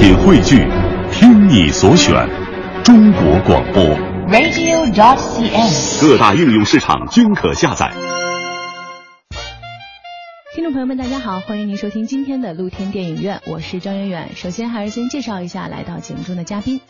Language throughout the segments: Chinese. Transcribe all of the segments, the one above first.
品汇聚，听你所选，中国广播。radio.dot.cn，。各大应用市场均可下载。听众朋友们，大家好，欢迎您收听今天的露天电影院，我是张远远。首先还是先介绍一下来到节目中的嘉宾。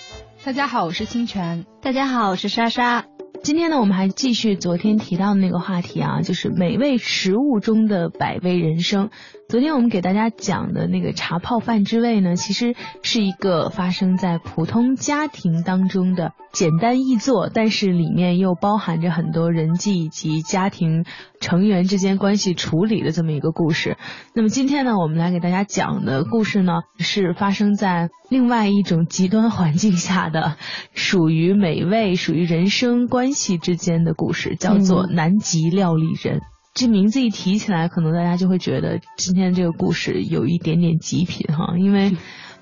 大家好，我是清泉。大家好，我是莎莎。今天呢，我们还继续昨天提到的那个话题啊，就是美味食物中的百味人生。昨天我们给大家讲的那个茶泡饭之味呢，其实是一个发生在普通家庭当中的简单易做，但是里面又包含着很多人际以及家庭成员之间关系处理的这么一个故事。那么今天呢，我们来给大家讲的故事呢，是发生在另外一种极端环境下的，属于美味、属于人生关系之间的故事，叫做《南极料理人》。这名字一提起来，可能大家就会觉得今天这个故事有一点点极品哈，因为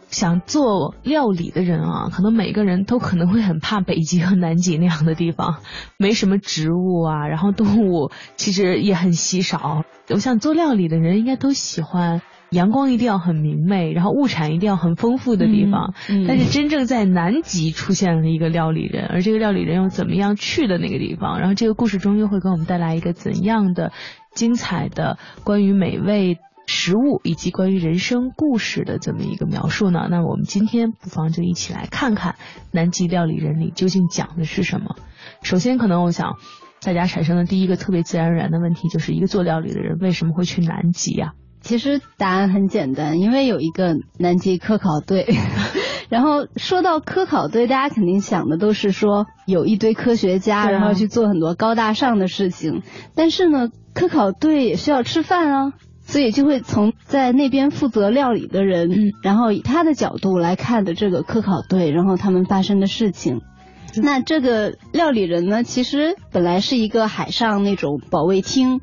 想做料理的人啊，可能每个人都可能会很怕北极和南极那样的地方，没什么植物啊，然后动物其实也很稀少。我想做料理的人应该都喜欢。阳光一定要很明媚，然后物产一定要很丰富的地方。嗯嗯、但是真正在南极出现了一个料理人，而这个料理人又怎么样去的那个地方？然后这个故事中又会给我们带来一个怎样的精彩的关于美味食物以及关于人生故事的这么一个描述呢？那我们今天不妨就一起来看看《南极料理人》里究竟讲的是什么。首先，可能我想大家产生的第一个特别自然而然的问题，就是一个做料理的人为什么会去南极呀、啊？其实答案很简单，因为有一个南极科考队。然后说到科考队，大家肯定想的都是说有一堆科学家，啊、然后去做很多高大上的事情。但是呢，科考队也需要吃饭啊，所以就会从在那边负责料理的人，嗯、然后以他的角度来看的这个科考队，然后他们发生的事情。那这个料理人呢，其实本来是一个海上那种保卫厅。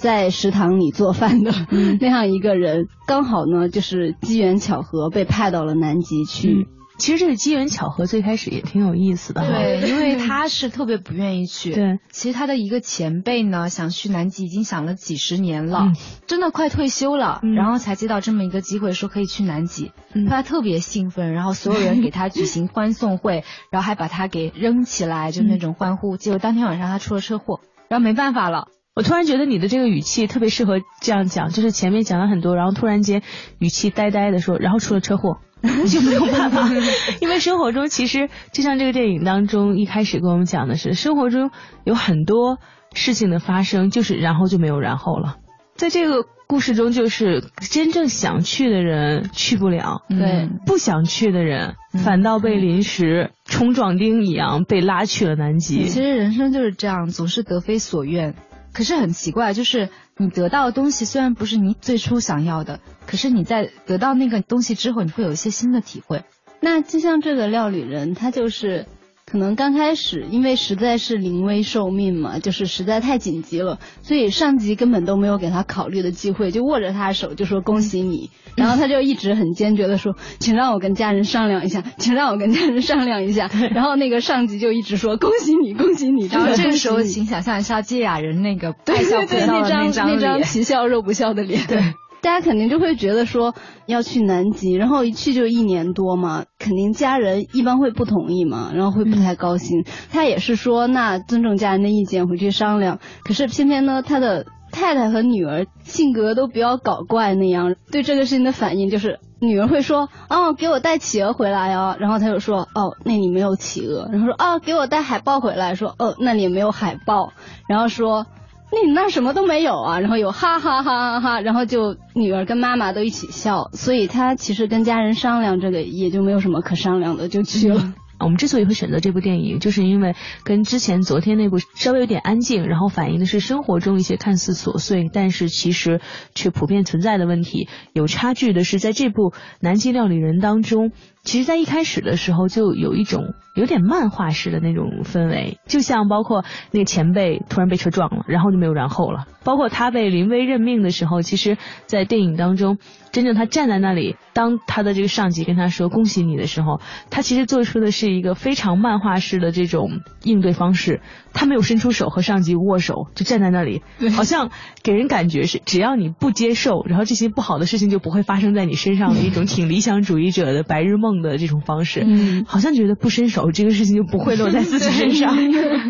在食堂里做饭的、嗯、那样一个人，刚好呢就是机缘巧合被派到了南极去。嗯、其实这个机缘巧合最开始也挺有意思的，对，因为他是特别不愿意去。对，其实他的一个前辈呢想去南极已经想了几十年了，嗯、真的快退休了，嗯、然后才接到这么一个机会说可以去南极，他特别兴奋，然后所有人给他举行欢送会，然后还把他给扔起来，就那种欢呼。结果当天晚上他出了车祸，然后没办法了。我突然觉得你的这个语气特别适合这样讲，就是前面讲了很多，然后突然间语气呆呆的说，然后出了车祸，就没有办法。因为生活中其实就像这个电影当中一开始跟我们讲的是，生活中有很多事情的发生，就是然后就没有然后了。在这个故事中，就是真正想去的人去不了，对、嗯，不想去的人、嗯、反倒被临时冲撞钉一样被拉去了南极。其实人生就是这样，总是得非所愿。可是很奇怪，就是你得到的东西虽然不是你最初想要的，可是你在得到那个东西之后，你会有一些新的体会。那就像这个料理人，他就是可能刚开始因为实在是临危受命嘛，就是实在太紧急了，所以上级根本都没有给他考虑的机会，就握着他的手就说恭喜你，然后他就一直很坚决的说，请让我跟家人商量一下，请让我跟家人商量一下，然后那个上级就一直说恭喜你，恭喜你。然后这个时候，请想象一下芥雅人那个对对对那张那张皮笑肉不笑的脸，对。大家肯定就会觉得说要去南极，然后一去就一年多嘛，肯定家人一般会不同意嘛，然后会不太高兴。嗯、他也是说那尊重家人的意见，回去商量。可是偏偏呢，他的太太和女儿性格都比较搞怪那样，对这个事情的反应就是女儿会说哦给我带企鹅回来哦，然后他就说哦那里没有企鹅，然后说哦给我带海豹回来，说哦那里也没有海豹，然后说。那你那什么都没有啊，然后有哈哈哈哈哈，然后就女儿跟妈妈都一起笑，所以他其实跟家人商量这个也就没有什么可商量的，就去了。我们之所以会选择这部电影，就是因为跟之前昨天那部稍微有点安静，然后反映的是生活中一些看似琐碎，但是其实却普遍存在的问题有差距的是，在这部《南极料理人》当中，其实在一开始的时候就有一种有点漫画式的那种氛围，就像包括那个前辈突然被车撞了，然后就没有然后了，包括他被临危任命的时候，其实，在电影当中，真正他站在那里，当他的这个上级跟他说恭喜你的时候，他其实做出的是一个非常漫画式的这种应对方式。他没有伸出手和上级握手，就站在那里，好像给人感觉是只要你不接受，然后这些不好的事情就不会发生在你身上的一种挺理想主义者的白日梦梦的这种方式。嗯，好像觉得不伸手这个事情就不会落在自己身上。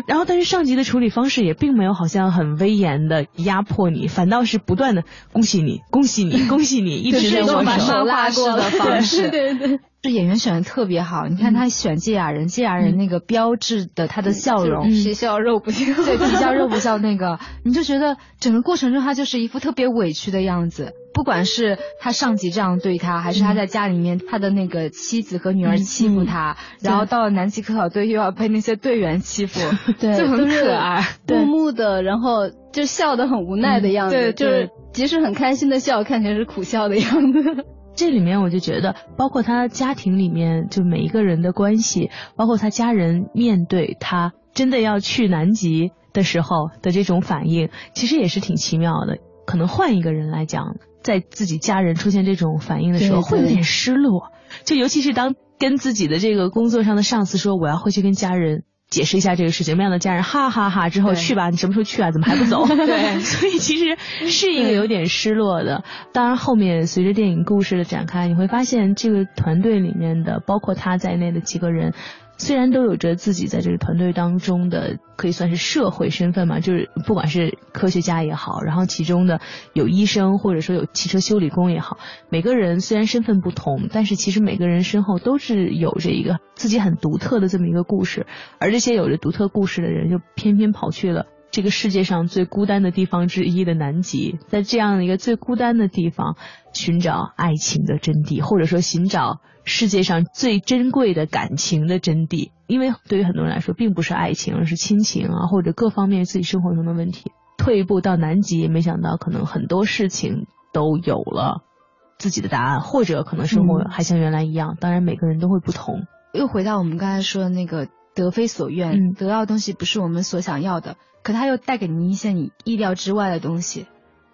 然后，但是上级的处理方式也并没有好像很威严的压迫你，反倒是不断的恭喜你，恭喜你，恭喜你，一直在握手。拉式的方式，对对对。这演员选的特别好，你看他选芥雅人，芥雅人那个标志的他的笑容，皮笑肉不笑，对，皮笑肉不笑那个，你就觉得整个过程中他就是一副特别委屈的样子。不管是他上级这样对他，还是他在家里面他的那个妻子和女儿欺负他，然后到了南极科考队又要被那些队员欺负，对，就很可爱，木木的，然后就笑得很无奈的样子，就是即使很开心的笑，看起来是苦笑的样子。这里面我就觉得，包括他家庭里面就每一个人的关系，包括他家人面对他真的要去南极的时候的这种反应，其实也是挺奇妙的。可能换一个人来讲，在自己家人出现这种反应的时候，会有点失落。就尤其是当跟自己的这个工作上的上司说我要回去跟家人。解释一下这个事情，没想到家人哈哈哈之后去吧，你什么时候去啊？怎么还不走？对，所以其实是一个有点失落的。当然后面随着电影故事的展开，你会发现这个团队里面的，包括他在内的几个人。虽然都有着自己在这个团队当中的可以算是社会身份嘛，就是不管是科学家也好，然后其中的有医生或者说有汽车修理工也好，每个人虽然身份不同，但是其实每个人身后都是有着一个自己很独特的这么一个故事，而这些有着独特故事的人，就偏偏跑去了这个世界上最孤单的地方之一的南极，在这样的一个最孤单的地方寻找爱情的真谛，或者说寻找。世界上最珍贵的感情的真谛，因为对于很多人来说，并不是爱情，而是亲情啊，或者各方面自己生活中的问题。退一步到南极，没想到可能很多事情都有了自己的答案，或者可能生活还像原来一样。当然，每个人都会不同。又回到我们刚才说的那个得非所愿，得到的东西不是我们所想要的，可它又带给你一些你意料之外的东西。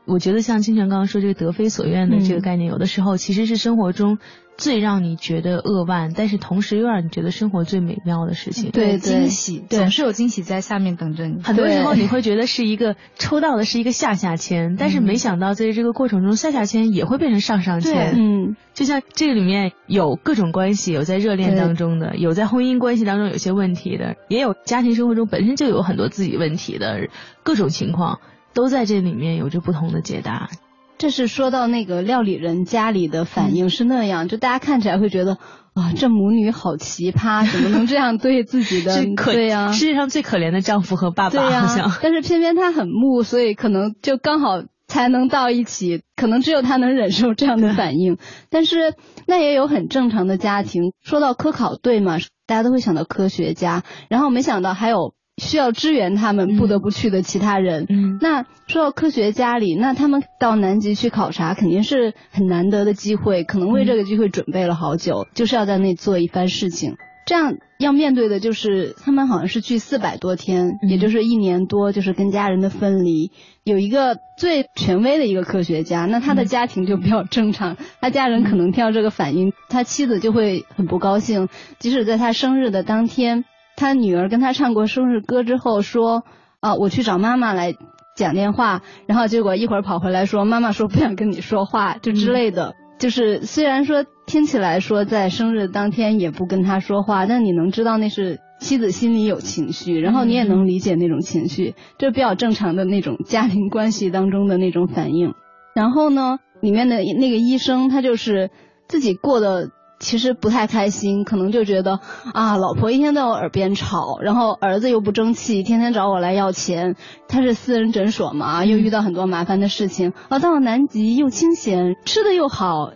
我觉得像清泉刚刚说这个得非所愿的这个概念，有的时候其实是生活中。最让你觉得扼腕，但是同时又让你觉得生活最美妙的事情，对惊喜，总是有惊喜在下面等着你。很多时候你会觉得是一个抽到的是一个下下签，但是没想到在这个过程中，下下签也会变成上上签。嗯，就像这个里面有各种关系，有在热恋当中的，有在婚姻关系当中有些问题的，也有家庭生活中本身就有很多自己问题的各种情况，都在这里面有着不同的解答。这是说到那个料理人家里的反应是那样，就大家看起来会觉得啊，这母女好奇葩，怎么能这样对自己的？对呀，世界上最可怜的丈夫和爸爸，好像。但是偏偏他很木，所以可能就刚好才能到一起，可能只有他能忍受这样的反应。但是那也有很正常的家庭。说到科考队嘛，大家都会想到科学家，然后没想到还有。需要支援他们不得不去的其他人。嗯，那说到科学家里，那他们到南极去考察，肯定是很难得的机会，可能为这个机会准备了好久，就是要在那做一番事情。这样要面对的就是他们好像是去四百多天，也就是一年多，就是跟家人的分离。有一个最权威的一个科学家，那他的家庭就比较正常，他家人可能听到这个反应，他妻子就会很不高兴，即使在他生日的当天。他女儿跟他唱过生日歌之后说，啊，我去找妈妈来讲电话，然后结果一会儿跑回来说，妈妈说不想跟你说话，就之类的。就是虽然说听起来说在生日当天也不跟他说话，但你能知道那是妻子心里有情绪，然后你也能理解那种情绪，就比较正常的那种家庭关系当中的那种反应。然后呢，里面的那个医生他就是自己过的。其实不太开心，可能就觉得啊，老婆一天在我耳边吵，然后儿子又不争气，天天找我来要钱。他是私人诊所嘛，又遇到很多麻烦的事情。啊，到了南极又清闲，吃的又好，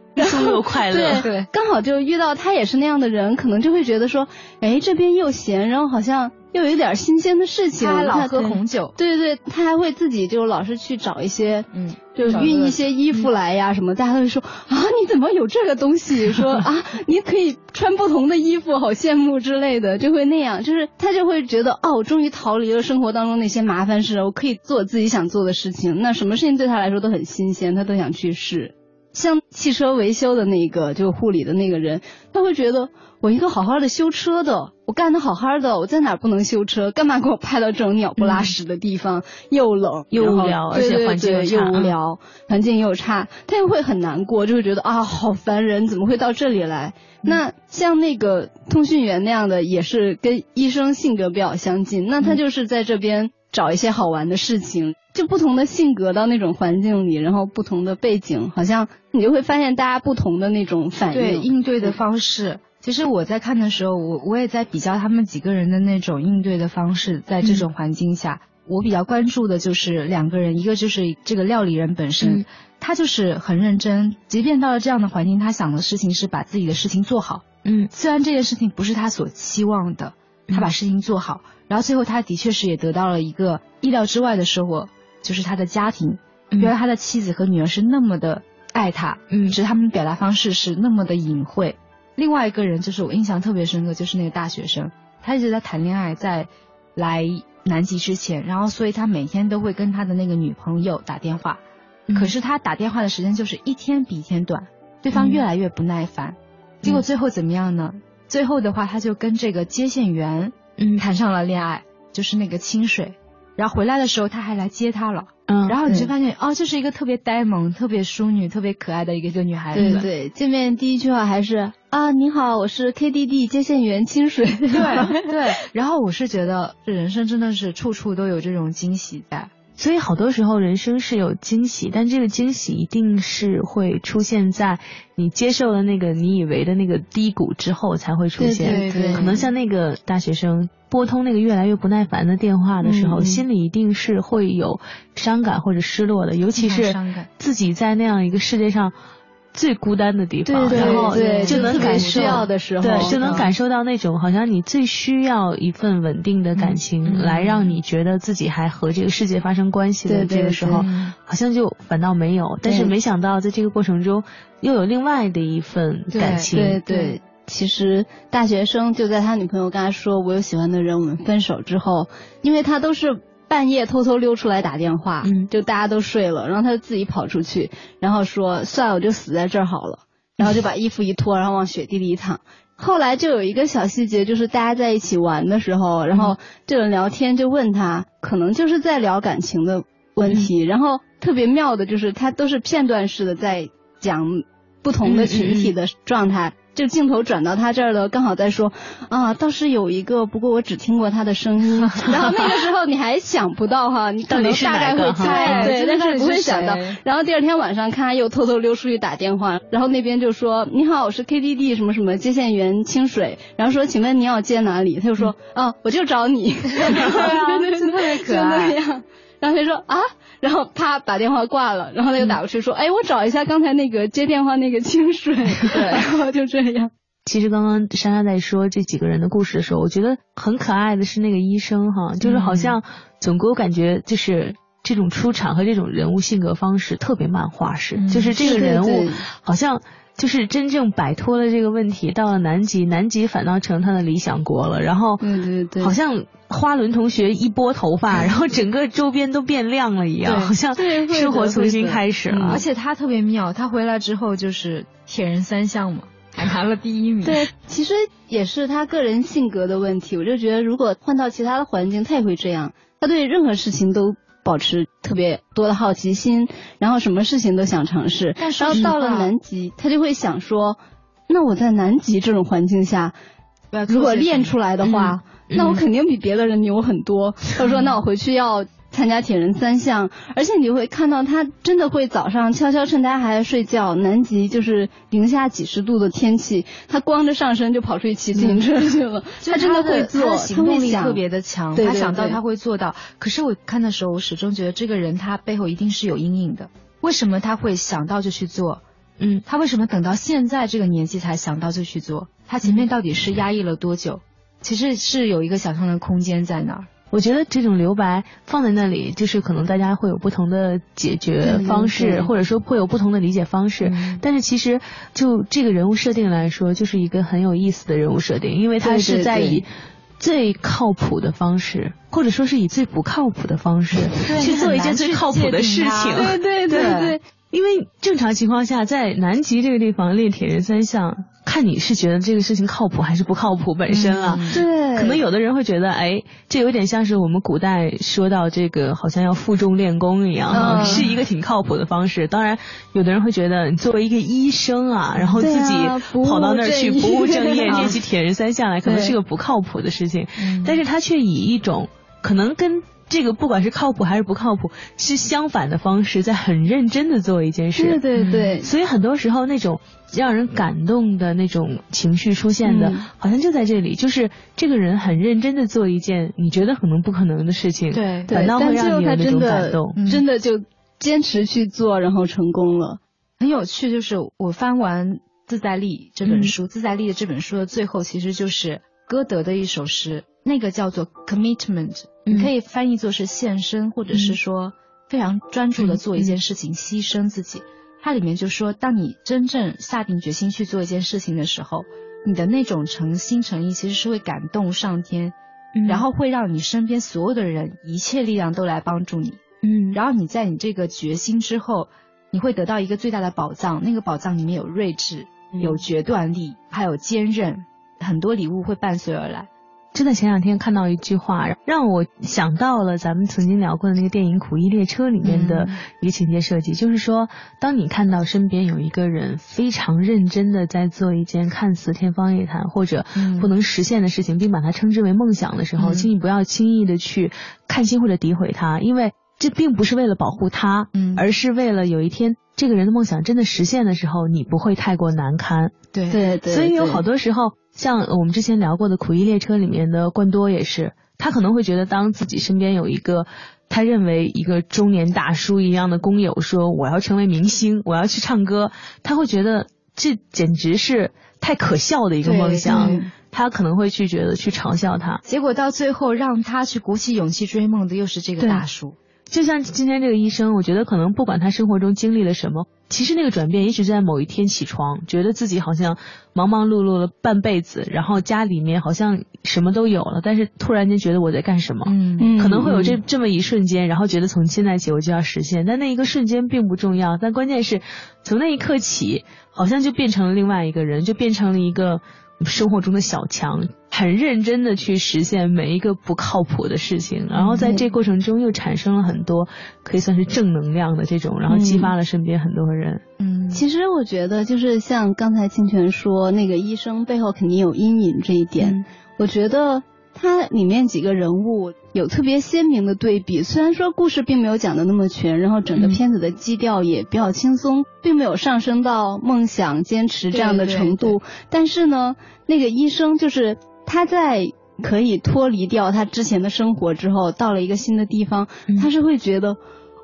又快乐。对，刚好就遇到他也是那样的人，可能就会觉得说，哎，这边又闲，然后好像。又有点新鲜的事情，他老喝红酒，对对对，他还会自己就老是去找一些，嗯，就运一些衣服来呀什么，大家都会说啊，你怎么有这个东西？说啊，你可以穿不同的衣服，好羡慕之类的，就会那样，就是他就会觉得哦，我终于逃离了生活当中那些麻烦事，我可以做自己想做的事情，那什么事情对他来说都很新鲜，他都想去试。像汽车维修的那个，就护理的那个人，他会觉得我一个好好的修车的，我干的好好的，我在哪不能修车？干嘛给我派到这种鸟不拉屎的地方？又冷又无聊，而且环境又无聊，环境又差，他又会很难过，就会觉得啊，好烦人，怎么会到这里来？那像那个通讯员那样的，也是跟医生性格比较相近，那他就是在这边。找一些好玩的事情，就不同的性格到那种环境里，然后不同的背景，好像你就会发现大家不同的那种反应、应对的方式。其实我在看的时候，我我也在比较他们几个人的那种应对的方式，在这种环境下，我比较关注的就是两个人，一个就是这个料理人本身，他就是很认真，即便到了这样的环境，他想的事情是把自己的事情做好。嗯，虽然这件事情不是他所期望的，他把事情做好。然后最后，他的确是也得到了一个意料之外的收获，就是他的家庭，原来他的妻子和女儿是那么的爱他，嗯，是他们表达方式是那么的隐晦。另外一个人就是我印象特别深刻，就是那个大学生，他一直在谈恋爱，在来南极之前，然后所以他每天都会跟他的那个女朋友打电话，可是他打电话的时间就是一天比一天短，对方越来越不耐烦，结果最后怎么样呢？最后的话，他就跟这个接线员。嗯，谈上了恋爱，就是那个清水，然后回来的时候他还来接她了，嗯，然后你就发现哦，这是一个特别呆萌、特别淑女、特别可爱的一个女孩子。对对，见面第一句话还是啊，你好，我是 KDD 接线员清水。对 对，然后我是觉得这人生真的是处处都有这种惊喜在。所以好多时候人生是有惊喜，但这个惊喜一定是会出现在你接受了那个你以为的那个低谷之后才会出现。对对对。可能像那个大学生拨通那个越来越不耐烦的电话的时候，心里一定是会有伤感或者失落的，尤其是自己在那样一个世界上。最孤单的地方，然后就能感受到的时候，对，就能感受到那种好像你最需要一份稳定的感情，来让你觉得自己还和这个世界发生关系的这个时候，好像就反倒没有。但是没想到在这个过程中，又有另外的一份感情。对对，其实大学生就在他女朋友跟他说我有喜欢的人，我们分手之后，因为他都是。半夜偷偷溜出来打电话，就大家都睡了，然后他就自己跑出去，然后说算了，我就死在这儿好了，然后就把衣服一脱，然后往雪地里一躺。后来就有一个小细节，就是大家在一起玩的时候，然后这个聊天就问他，可能就是在聊感情的问题，然后特别妙的就是他都是片段式的在讲不同的群体的状态。就镜头转到他这儿了，刚好在说啊，倒是有一个，不过我只听过他的声音。然后那个时候你还想不到哈，你可能大概会猜，对，但是不会想到。然后第二天晚上看他又偷偷溜出去打电话，然后那边就说你好，我是 KDD 什么什么接线员清水，然后说请问你要接哪里？他就说啊，我就找你。对 啊，特别可爱。然后他说啊。然后啪把电话挂了，然后他又打过去说：“哎，我找一下刚才那个接电话那个清水。”对，然后就这样。其实刚刚莎莎在说这几个人的故事的时候，我觉得很可爱的是那个医生哈，就是好像总给我感觉就是这种出场和这种人物性格方式特别漫画式，就是这个人物好像。就是真正摆脱了这个问题，到了南极，南极反倒成他的理想国了。然后，对对对，好像花轮同学一拨头发，然后整个周边都变亮了一样，好像生活重新开始了。而且他特别妙，他回来之后就是铁人三项嘛，还拿了第一名。对，其实也是他个人性格的问题。我就觉得，如果换到其他的环境，他也会这样。他对任何事情都。保持特别多的好奇心，然后什么事情都想尝试。然后到了南极，他就会想说：那我在南极这种环境下，如果练出来的话，那我肯定比别的人牛很多。他说：那我回去要。参加铁人三项，而且你会看到他真的会早上悄悄趁大家还在睡觉，南极就是零下几十度的天气，他光着上身就跑出去骑自行车去了。他真的会做，行动力特别的强，他想到他会做到。可是我看的时候，我始终觉得这个人他背后一定是有阴影的。为什么他会想到就去做？嗯，他为什么等到现在这个年纪才想到就去做？他前面到底是压抑了多久？其实是有一个想象的空间在那儿。我觉得这种留白放在那里，就是可能大家会有不同的解决方式，或者说会有不同的理解方式。但是其实就这个人物设定来说，就是一个很有意思的人物设定，因为他是在以最靠谱的方式，或者说是以最不靠谱的方式去做一件最靠谱的事情。对对对对。因为正常情况下，在南极这个地方练铁人三项，看你是觉得这个事情靠谱还是不靠谱本身啊。对，可能有的人会觉得，哎，这有点像是我们古代说到这个，好像要负重练功一样，是一个挺靠谱的方式。当然，有的人会觉得，你作为一个医生啊，然后自己跑到那儿去不务正业 练习铁人三项来，可能是个不靠谱的事情。但是他却以一种可能跟。这个不管是靠谱还是不靠谱，是相反的方式，在很认真的做一件事。对对对。所以很多时候那种让人感动的那种情绪出现的，好像就在这里，就是这个人很认真的做一件你觉得可能不可能的事情，对，反倒会让你有那种感动。真的就坚持去做，然后成功了。很有趣，就是我翻完《自在力》这本书，《自在力》的这本书的最后，其实就是歌德的一首诗。那个叫做 commitment，你可以翻译作是献身，或者是说非常专注的做一件事情，牺牲自己。它里面就说，当你真正下定决心去做一件事情的时候，你的那种诚心诚意其实是会感动上天，然后会让你身边所有的人一切力量都来帮助你。嗯，然后你在你这个决心之后，你会得到一个最大的宝藏，那个宝藏里面有睿智，有决断力，还有坚韧，很多礼物会伴随而来。就在前两天看到一句话，让我想到了咱们曾经聊过的那个电影《苦役列车》里面的一个情节设计，就是说，当你看到身边有一个人非常认真的在做一件看似天方夜谭或者不能实现的事情，并把它称之为梦想的时候，请你不要轻易的去看轻或者诋毁他，因为这并不是为了保护他，而是为了有一天这个人的梦想真的实现的时候，你不会太过难堪。对。对对，所以有好多时候。像我们之前聊过的《苦役列车》里面的冠多也是，他可能会觉得，当自己身边有一个他认为一个中年大叔一样的工友说我要成为明星，我要去唱歌，他会觉得这简直是太可笑的一个梦想，他可能会去觉得去嘲笑他。结果到最后让他去鼓起勇气追梦的又是这个大叔。就像今天这个医生，我觉得可能不管他生活中经历了什么，其实那个转变也许在某一天起床，觉得自己好像忙忙碌碌了半辈子，然后家里面好像什么都有了，但是突然间觉得我在干什么？嗯嗯，可能会有这这么一瞬间，然后觉得从现在起我就要实现，但那一个瞬间并不重要，但关键是从那一刻起，好像就变成了另外一个人，就变成了一个。生活中的小强，很认真的去实现每一个不靠谱的事情，然后在这过程中又产生了很多可以算是正能量的这种，然后激发了身边很多人。嗯，其实我觉得就是像刚才清泉说，那个医生背后肯定有阴影这一点，我觉得。它里面几个人物有特别鲜明的对比，虽然说故事并没有讲的那么全，然后整个片子的基调也比较轻松，并没有上升到梦想坚持这样的程度，但是呢，那个医生就是他在可以脱离掉他之前的生活之后，到了一个新的地方，他是会觉得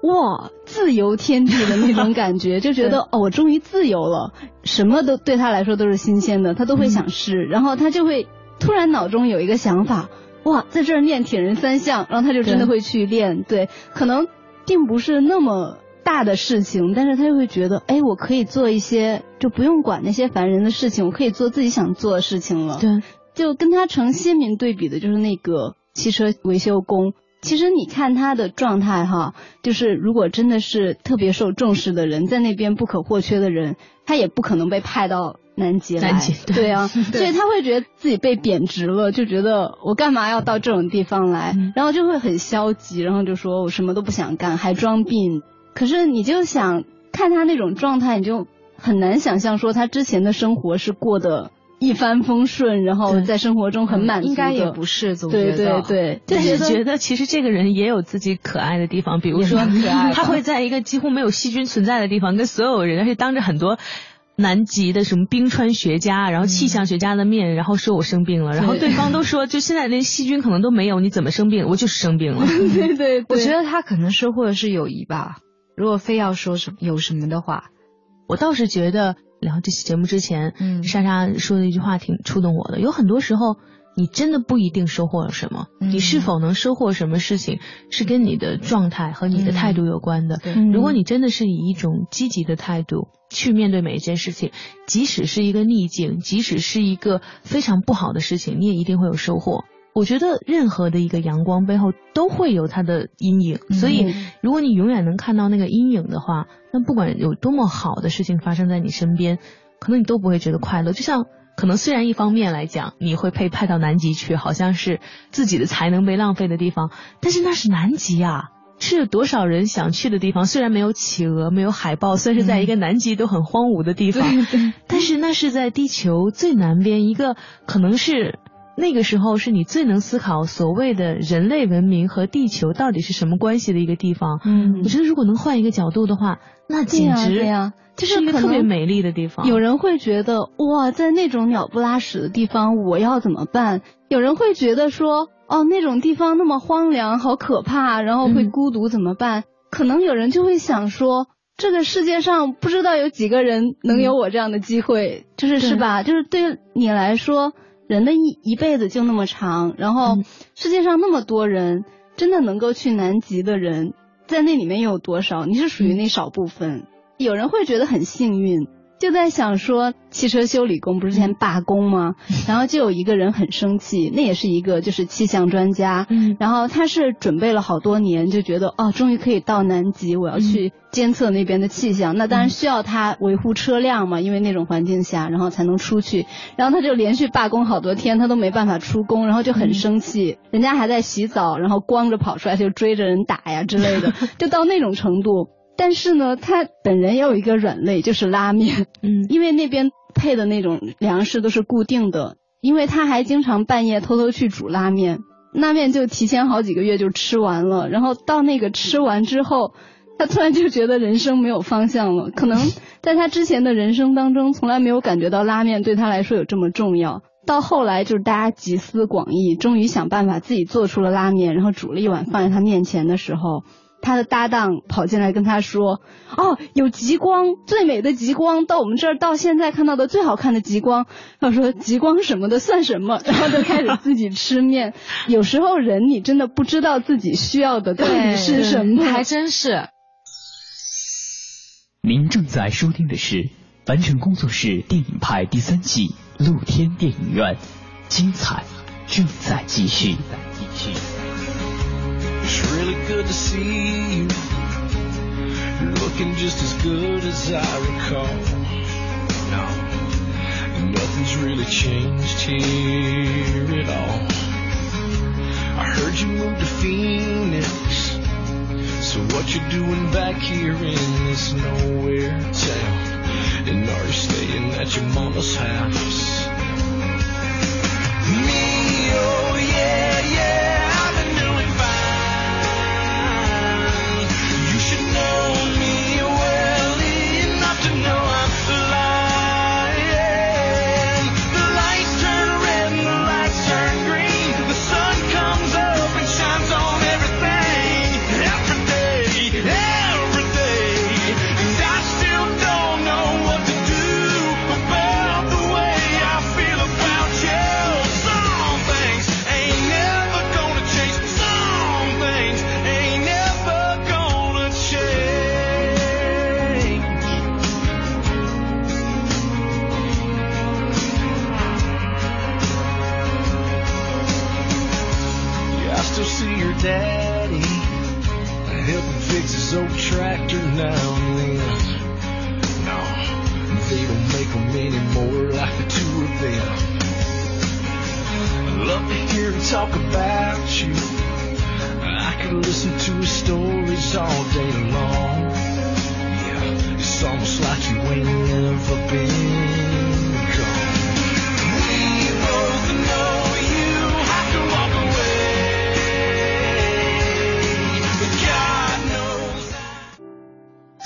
哇，自由天地的那种感觉，就觉得哦，我终于自由了，什么都对他来说都是新鲜的，他都会想试，然后他就会。突然脑中有一个想法，哇，在这儿练铁人三项，然后他就真的会去练。对，可能并不是那么大的事情，但是他就会觉得，哎，我可以做一些，就不用管那些烦人的事情，我可以做自己想做的事情了。对，就跟他成鲜明对比的就是那个汽车维修工。其实你看他的状态哈，就是如果真的是特别受重视的人，在那边不可或缺的人，他也不可能被派到。南极来，对。啊，所以他会觉得自己被贬值了，就觉得我干嘛要到这种地方来，然后就会很消极，然后就说我什么都不想干，还装病。可是你就想看他那种状态，你就很难想象说他之前的生活是过得一帆风顺，然后在生活中很满足。应该也不是，总觉得。对对对，就是觉得其实这个人也有自己可爱的地方，比如说他会在一个几乎没有细菌存在的地方，跟所有人，而且当着很多。南极的什么冰川学家，然后气象学家的面，然后说我生病了，然后对方都说，就现在连细菌可能都没有，你怎么生病？我就是生病了。对对，我觉得他可能收获的是友谊吧。如果非要说什么有什么的话，我倒是觉得聊这期节目之前，嗯，莎莎说的一句话挺触动我的。有很多时候。你真的不一定收获了什么，你是否能收获什么事情，是跟你的状态和你的态度有关的。如果你真的是以一种积极的态度去面对每一件事情，即使是一个逆境，即使是一个非常不好的事情，你也一定会有收获。我觉得任何的一个阳光背后都会有它的阴影，所以如果你永远能看到那个阴影的话，那不管有多么好的事情发生在你身边，可能你都不会觉得快乐。就像可能虽然一方面来讲你会被派到南极去，好像是自己的才能被浪费的地方，但是那是南极啊。是有多少人想去的地方？虽然没有企鹅，没有海豹，算是在一个南极都很荒芜的地方，但是那是在地球最南边一个，可能是那个时候是你最能思考所谓的人类文明和地球到底是什么关系的一个地方。嗯，我觉得如果能换一个角度的话，那简直呀，就是一个特别美丽的地方。有人会觉得哇，在那种鸟不拉屎的地方，我要怎么办？有人会觉得说。哦，那种地方那么荒凉，好可怕，然后会孤独怎么办？可能有人就会想说，这个世界上不知道有几个人能有我这样的机会，就是是吧？就是对你来说，人的一一辈子就那么长，然后世界上那么多人，真的能够去南极的人，在那里面又有多少？你是属于那少部分。有人会觉得很幸运。就在想说，汽车修理工不是之前罢工吗？然后就有一个人很生气，那也是一个就是气象专家，然后他是准备了好多年，就觉得哦，终于可以到南极，我要去监测那边的气象。那当然需要他维护车辆嘛，因为那种环境下，然后才能出去。然后他就连续罢工好多天，他都没办法出工，然后就很生气，人家还在洗澡，然后光着跑出来就追着人打呀之类的，就到那种程度。但是呢，他本人也有一个软肋，就是拉面。嗯，因为那边配的那种粮食都是固定的，因为他还经常半夜偷偷去煮拉面，拉面就提前好几个月就吃完了。然后到那个吃完之后，他突然就觉得人生没有方向了。可能在他之前的人生当中，从来没有感觉到拉面对他来说有这么重要。到后来就是大家集思广益，终于想办法自己做出了拉面，然后煮了一碗放在他面前的时候。他的搭档跑进来跟他说：“哦，有极光，最美的极光，到我们这儿到现在看到的最好看的极光。”他说：“极光什么的算什么？” 然后就开始自己吃面。有时候人你真的不知道自己需要的到底是什么，还真是。您正在收听的是凡尘工作室电影派第三季露天电影院，精彩正在继续。继续。It's really good to see you. Looking just as good as I recall. No, nothing's really changed here at all. I heard you moved to Phoenix. So what you doing back here in this nowhere town? And are you staying at your mama's house? Me, oh yeah, yeah.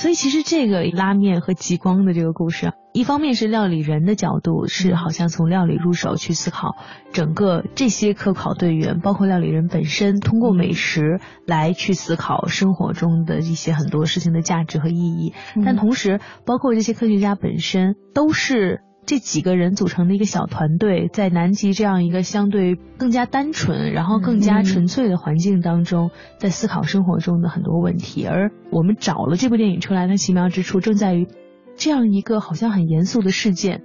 So 其实这个拉面和极光的这个故事，一方面是料理人的角度，是好像从料理入手去思考整个这些科考队员，包括料理人本身，通过美食来去思考生活中的一些很多事情的价值和意义。但同时，包括这些科学家本身都是。这几个人组成的一个小团队，在南极这样一个相对更加单纯、然后更加纯粹的环境当中，在思考生活中的很多问题。而我们找了这部电影出来的奇妙之处，正在于这样一个好像很严肃的事件，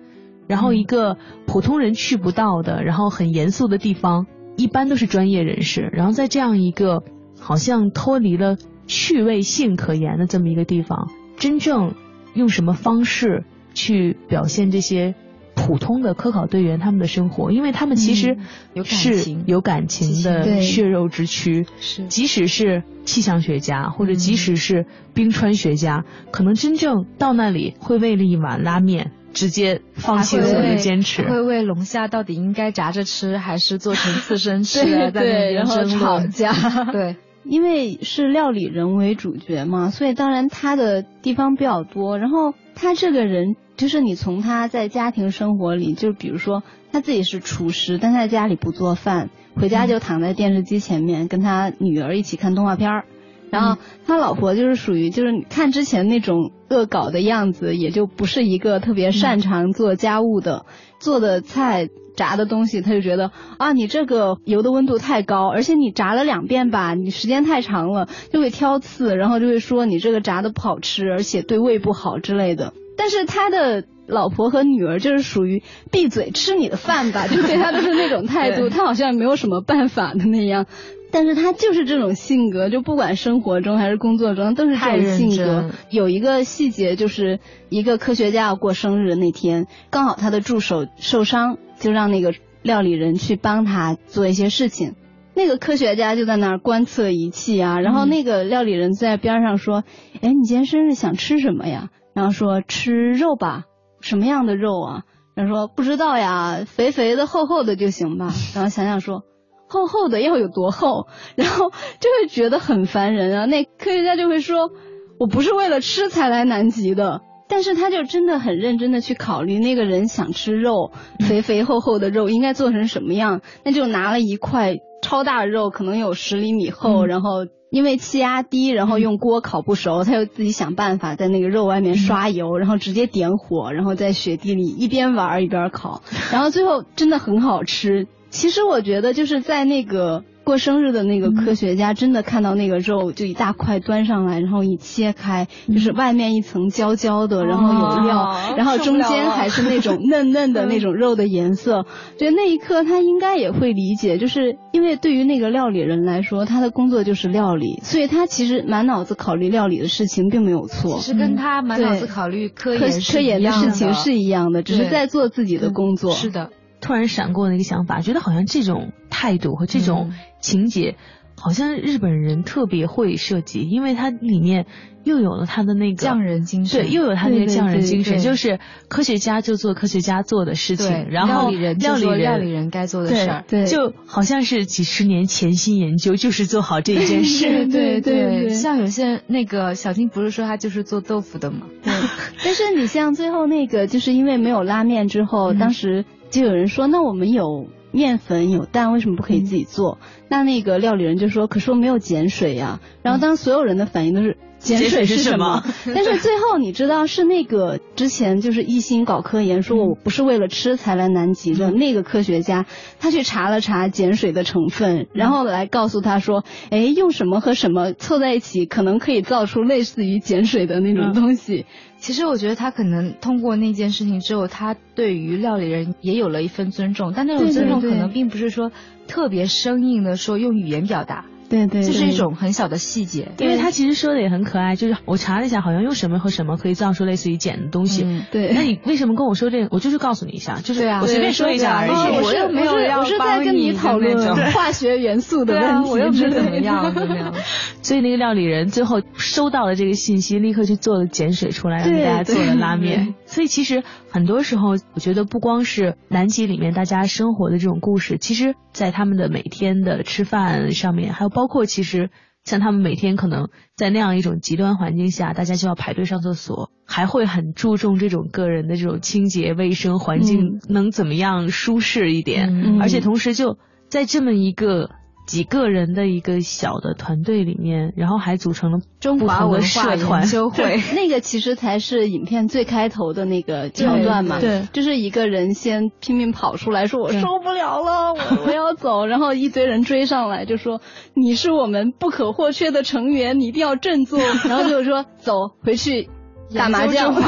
然后一个普通人去不到的，然后很严肃的地方，一般都是专业人士，然后在这样一个好像脱离了趣味性可言的这么一个地方，真正用什么方式去表现这些普通的科考队员他们的生活？因为他们其实有情有感情的血肉之躯，是即使是气象学家，或者即嗯使是冰川学家，可能真正到那里会为了一碗拉面直接放弃所有的坚持。会为龙虾到底应该炸着吃还是做成刺身吃啊，对在那边然后争吵架 对，因为是料理人为主角嘛，所以当然他的地方比较多。然后他这个人，就是你从他在家庭生活里，就比如说他自己是厨师，但他在家里不做饭，回家就躺在电视机前面跟他女儿一起看动画片儿。然后他老婆就是属于就是你看之前那种恶搞的样子，也就不是一个特别擅长做家务的，做的菜炸的东西，他就觉得啊，你这个油的温度太高，而且你炸了两遍吧，你时间太长了，就会挑刺，然后就会说你这个炸的不好吃，而且对胃不好之类的。但是他的老婆和女儿就是属于闭嘴吃你的饭吧，就对他都是那种态度，他好像没有什么办法的那样。但是他就是这种性格，就不管生活中还是工作中都是这种性格。有一个细节就是一个科学家要过生日那天，刚好他的助手受伤，就让那个料理人去帮他做一些事情。那个科学家就在那儿观测仪器啊，然后那个料理人在边上说：“哎、你今天生日想吃什么呀？”然后说：“吃肉吧，什么样的肉啊？”然后说：“不知道呀，肥肥的、厚厚的就行吧。”然后想想说。厚厚的要有多厚，然后就会觉得很烦人啊。那科学家就会说，我不是为了吃才来南极的，但是他就真的很认真的去考虑那个人想吃肉，肥肥厚厚的肉应该做成什么样，那就拿了一块超大肉，可能有十厘米厚，然后。因为气压低，然后用锅烤不熟，他就自己想办法在那个肉外面刷油，然后直接点火，然后在雪地里一边玩一边烤，然后最后真的很好吃。其实我觉得就是在那个过生日的那个科学家，真的看到那个肉就一大块端上来，然后一切开，就是外面一层焦焦的，然后有料，哦然后中间还是那种嫩嫩的那种肉的颜色。觉得那一刻他应该也会理解，就是因为对于那个料理人来说，他的工作就是料理，所以他其实满脑子考虑料理的事情并没有错。其实跟他满脑子考虑科科研是科研的事情是一样的，只是在做自己的工作。是的，突然闪过的一个想法，觉得好像这种态度和这种嗯情节，好像日本人特别会设计，因为它里面又有了他的那个匠人精神对，又有他那个匠人精神，就是科学家就做科学家做的事情，，然后料理人料理人料理人该做的事儿。对就好像是几十年潜心研究，就是做好这一件事。对对对 像有些那个小金不是说他就是做豆腐的吗？对，但是你像最后那个，就是因为没有拉面之后，嗯当时就有人说，那我们有面粉有蛋，为什么不可以自己做？那那个料理人就说，可是我没有碱水呀、然后当时所有人的反应都是。碱碱水是什么？但是最后你知道是那个之前就是一心搞科研，说我不是为了吃才来南极的、那个科学家，他去查了查碱水的成分，然后来告诉他说，哎，用什么和什么凑在一起，可能可以造出类似于碱水的那种东西。其实我觉得他可能通过那件事情之后，他对于料理人也有了一份尊重，但那种尊重可能并不是说特别生硬的说用语言表达，对对就是一种很小的细节。因为他其实说的也很可爱，就是我查了一下，好像用什么和什么可以造出类似于碱的东西。嗯对。那你为什么跟我说这个？我就是告诉你一下，就是我随便说一下而已。哦我又没有我是要我是在跟你讨论化学元素的问题，我又没样，怎么样？所以那个料理人最后收到了这个信息，立刻去做了碱水出来，让对大家做了拉面。所以其实很多时候，我觉得不光是南极里面大家生活的这种故事，其实在他们的每天的吃饭上面，还有包括其实像他们每天可能在那样一种极端环境下，大家就要排队上厕所，还会很注重这种个人的这种清洁卫生，环境能怎么样舒适一点，嗯而且同时就在这么一个。几个人的一个小的团队里面，然后还组成了中华文化研究会，那个其实才是影片最开头的那个桥段嘛，对。对就是一个人先拼命跑出来说我受不了了，我我要走，然后一堆人追上来就说你是我们不可或缺的成员，你一定要振作，然后就说走回去打麻将。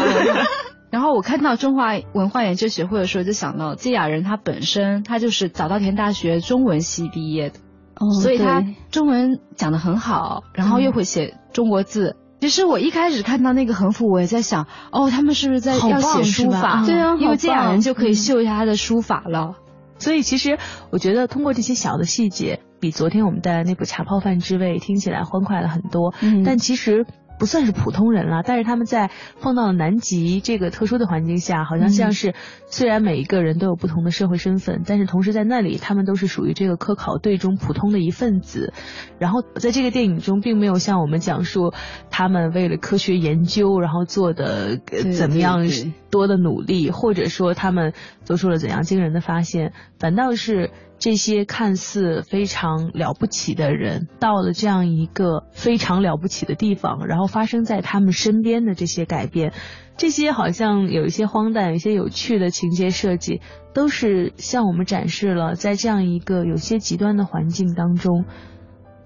然后我看到中华文化研究协会的时候，就想到芥雅人他本身他就是早稻田大学中文系毕业的，哦所以他中文讲得很好，然后又会写中国字。其实我一开始看到那个横幅，我也在想，哦，他们是不是在要写书法？嗯对啊好因为这样人就可以秀一下他的书法了。所以其实我觉得通过这些小的细节，比昨天我们带来那部《茶泡饭之味》听起来欢快了很多。嗯但其实不算是普通人了，但是他们在放到南极这个特殊的环境下，好像像是、虽然每一个人都有不同的社会身份，但是同时在那里他们都是属于这个科考队中普通的一份子。然后在这个电影中，并没有向我们讲述他们为了科学研究然后做的呃怎么样多的努力，或者说他们做出了怎样惊人的发现，反倒是这些看似非常了不起的人，到了这样一个非常了不起的地方，然后发生在他们身边的这些改变，这些好像有一些荒诞、有一些有趣的情节设计，都是向我们展示了在这样一个有些极端的环境当中。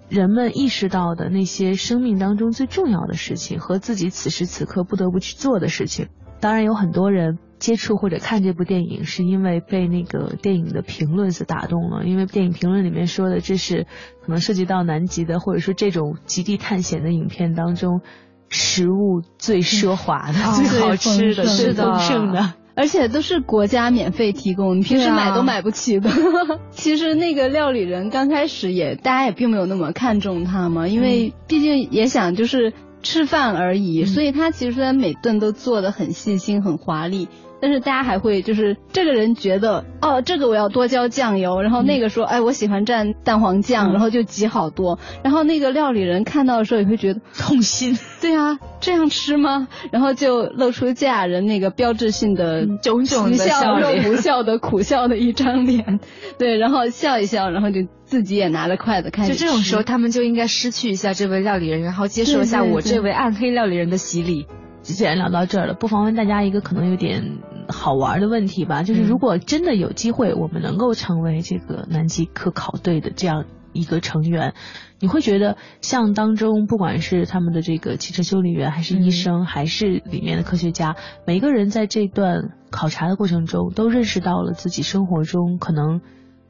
人们意识到的那些生命当中最重要的事情和自己此时此刻不得不去做的事情，当然有很多人接触或者看这部电影，是因为被那个电影的评论所打动了。因为电影评论里面说的，这是可能涉及到南极的，或者说这种极地探险的影片当中，食物最奢华的、哦最好吃的、最丰盛的。而且都是国家免费提供，你平时买都买不起的。其实那个料理人刚开始也，大家也并没有那么看重他嘛，因为毕竟也想就是吃饭而已，所以他其实虽然每顿都做的很细心、很华丽。但是大家还会就是这个人觉得哦，这个我要多浇酱油，然后那个说哎我喜欢蘸蛋黄酱，嗯。然后就挤好多，然后那个料理人看到的时候也会觉得痛心，对啊，这样吃吗？然后就露出芥雅人那个标志性的囧囧的不笑又笑脸。不笑的苦笑的一张脸，对，然后笑一笑，然后就自己也拿着筷子开始吃。就这种时候，他们就应该失去一下这位料理人，然后接受一下我这位暗黑料理人的洗礼。既然聊到这儿了，不妨问大家一个可能有点好玩的问题吧，就是如果真的有机会，我们能够成为这个南极科考队的这样一个成员，你会觉得像当中不管是他们的这个汽车修理员，还是医生，还是里面的科学家，每一个人在这段考察的过程中，都认识到了自己生活中可能。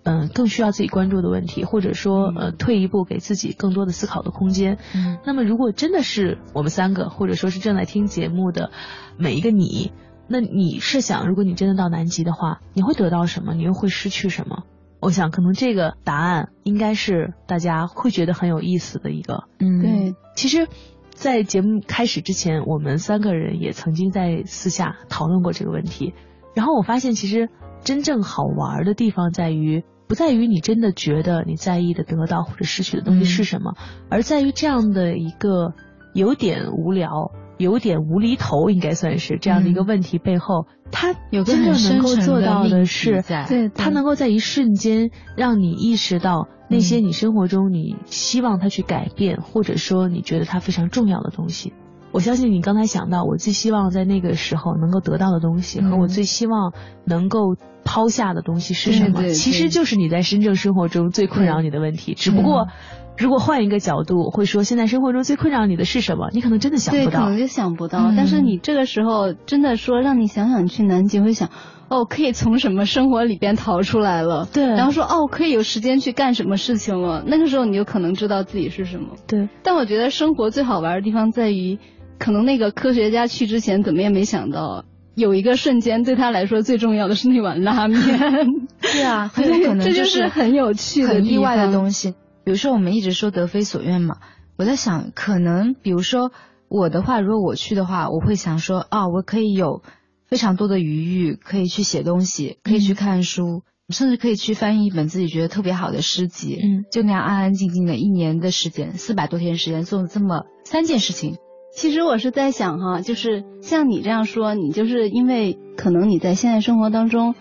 嗯，更需要自己关注的问题，或者说，呃，退一步给自己更多的思考的空间。嗯，那么，如果真的是我们三个，或者说是正在听节目的每一个你，那你是想，如果你真的到南极的话，你会得到什么？你又会失去什么？我想，可能这个答案应该是大家会觉得很有意思的一个。嗯，对，其实，在节目开始之前，我们三个人也曾经在私下讨论过这个问题。然后我发现，其实真正好玩的地方在于，不在于你真的觉得你在意的得到或者失去的东西是什么，而在于这样的一个有点无聊、有点无厘头，应该算是这样的一个问题背后，它有个真正能够做到的是，在。对，它能够在一瞬间让你意识到那嗯。些你生活中你希望他去改变，或者说你觉得它非常重要的东西。我相信你刚才想到，我最希望在那个时候能够得到的东西，和我嗯最希望能够抛下的东西是什么？其实就是你在深圳生活中最困扰你的问题。只不过，如果换一个角度，会说现在生活中最困扰你的是什么？你可能真的想，不到可能。就想不到。嗯但是你这个时候真的说让你想想去南极，会想哦，可以从什么生活里边逃出来了。对然后说哦，可以有时间去干什么事情了。那个时候你就可能知道自己是什么。对，但我觉得生活最好玩的地方在于，可能那个科学家去之前怎么也没想到。有一个瞬间对他来说最重要的是那碗拉面，对啊，很有可能这就是很有趣的很意外的。东西。比如说，我们一直说得非所愿嘛，我在想，可能比如说我的话，如果我去的话，我会想说，啊，我可以有非常多的余裕，可以去写东西，可以去看书，甚至可以去翻译一本自己觉得特别好的诗集，嗯，就那样安安静静的一年的时间，四百多天时间做这么三件事情。其实我是在想哈，就是像你这样说，你就是因为可能你在现在生活当中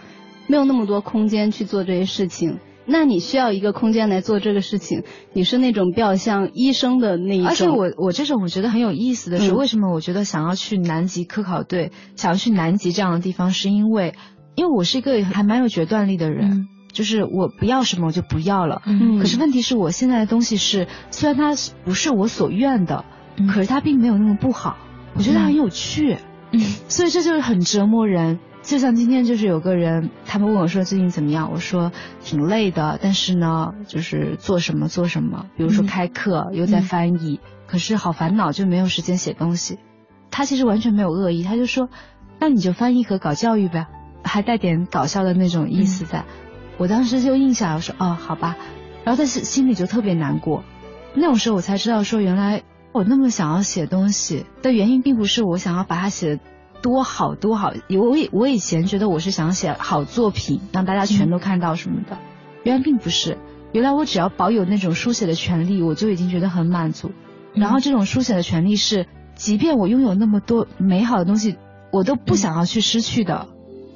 没有那么多空间去做这些事情，那你需要一个空间来做这个事情。你是那种比较像医生的那一种，而且我我这种我觉得很有意思的是，嗯为什么我觉得想要去南极科考队，想要去南极这样的地方，是因为因为我是一个还蛮有决断力的人，嗯就是我不要什么我就不要了。嗯可是问题是我现在的东西是，虽然它不是我所愿的，嗯可是它并没有那么不好，我觉得它很有趣。嗯，所以这就是很折磨人。就像今天就是有个人，他们问我说最近怎么样，我说挺累的，但是呢，就是做什么做什么，比如说开课又在翻译，可是好烦恼，就没有时间写东西。他其实完全没有恶意，他就说，那你就翻译和搞教育呗，还带点搞笑的那种意思在。我当时就应下来，我说哦，好吧，然后他心心里就特别难过。那种时候我才知道说，原来我那么想要写东西的原因，并不是我想要把它写。多好多好！我以我以前觉得我是想写好作品，让大家全都看到什么的，原来并不是。原来我只要保有那种书写的权利，我就已经觉得很满足。然后这种书写的权利是，即便我拥有那么多美好的东西，我都不想要去失去的。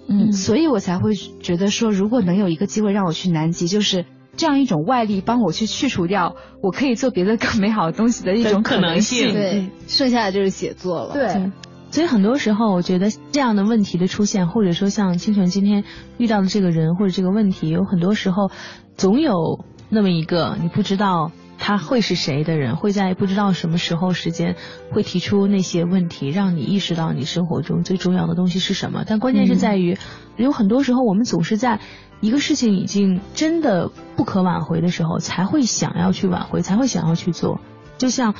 嗯，所以我才会觉得说，如果能有一个机会让我去南极，就是这样一种外力帮我去去除掉，我可以做别的更美好的东西的一种可能性。对，剩下的就是写作了。对。所以很多时候，我觉得这样的问题的出现，或者说像清泉今天遇到的这个人或者这个问题，有很多时候，总有那么一个你不知道他会是谁的人，会在不知道什么时候时间会提出那些问题，让你意识到你生活中最重要的东西是什么。但关键是在于，有很多时候我们总是在一个事情已经真的不可挽回的时候，才会想要去挽回，才会想要去做。就像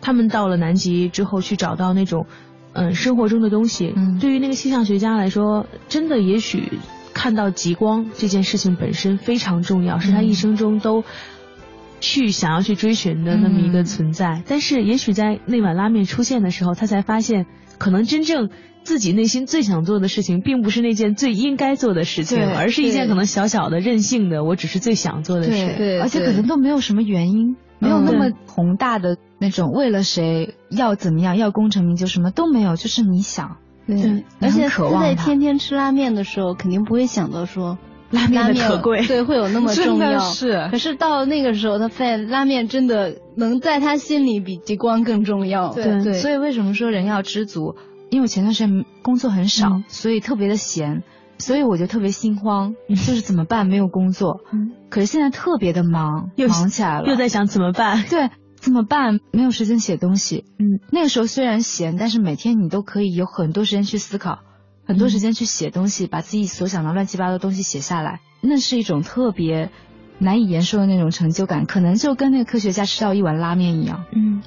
他们到了南极之后，去找到那种。嗯，生活中的东西，对于那个气象学家来说，真的也许看到极光这件事情本身非常重要，是他一生中都去想要去追寻的那么一个存在。但是，也许在那碗拉面出现的时候，他才发现，可能真正自己内心最想做的事情，并不是那件最应该做的事情，而是一件可能小小的、任性的，我只是最想做的事，对，而且可能都没有什么原因。没有那么宏大的那种，为了谁要怎么样，要功成名就，什么都没有，就是你想。对，而且他在天天吃拉面的时候，肯定不会想到说拉面的可贵，对，会有那么重要。是。可是到那个时候，他发现拉面真的能在他心里比极光更重要。对对。所以为什么说人要知足？因为我前段时间工作很少，所以特别的闲。所以我就特别心慌，就是怎么办？没有工作，嗯可是现在特别的忙，又忙起来了，又在想怎么办？对，怎么办？没有时间写东西。嗯，那个时候虽然闲，但是每天你都可以有很多时间去思考，很多时间去写东西，把自己所想的乱七八糟的东西写下来，那是一种特别难以言说的那种成就感，可能就跟那个科学家吃到一碗拉面一样。嗯，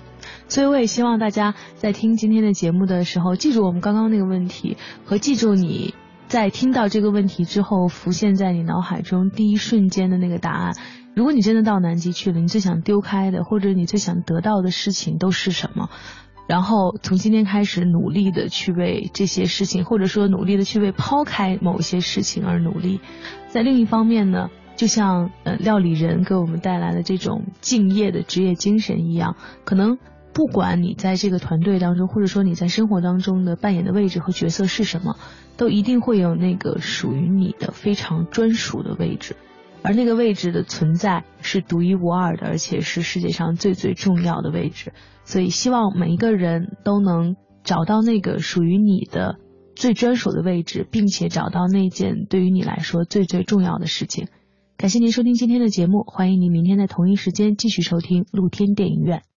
所以我也希望大家在听今天的节目的时候，记住我们刚刚那个问题，和记住你。在听到这个问题之后，浮现在你脑海中第一瞬间的那个答案。如果你真的到南极去了，你最想丢开的，或者你最想得到的事情都是什么？然后从今天开始，努力的去为这些事情，或者说努力的去为抛开某些事情而努力。在另一方面呢，就像呃料理人给我们带来的这种敬业的职业精神一样，可能。不管你在这个团队当中，或者说你在生活当中的扮演的位置和角色是什么，都一定会有那个属于你的非常专属的位置，而那个位置的存在是独一无二的，而且是世界上最最重要的位置。所以，希望每一个人都能找到那个属于你的最专属的位置，并且找到那件对于你来说最最重要的事情。感谢您收听今天的节目，欢迎您明天在同一时间继续收听露天电影院。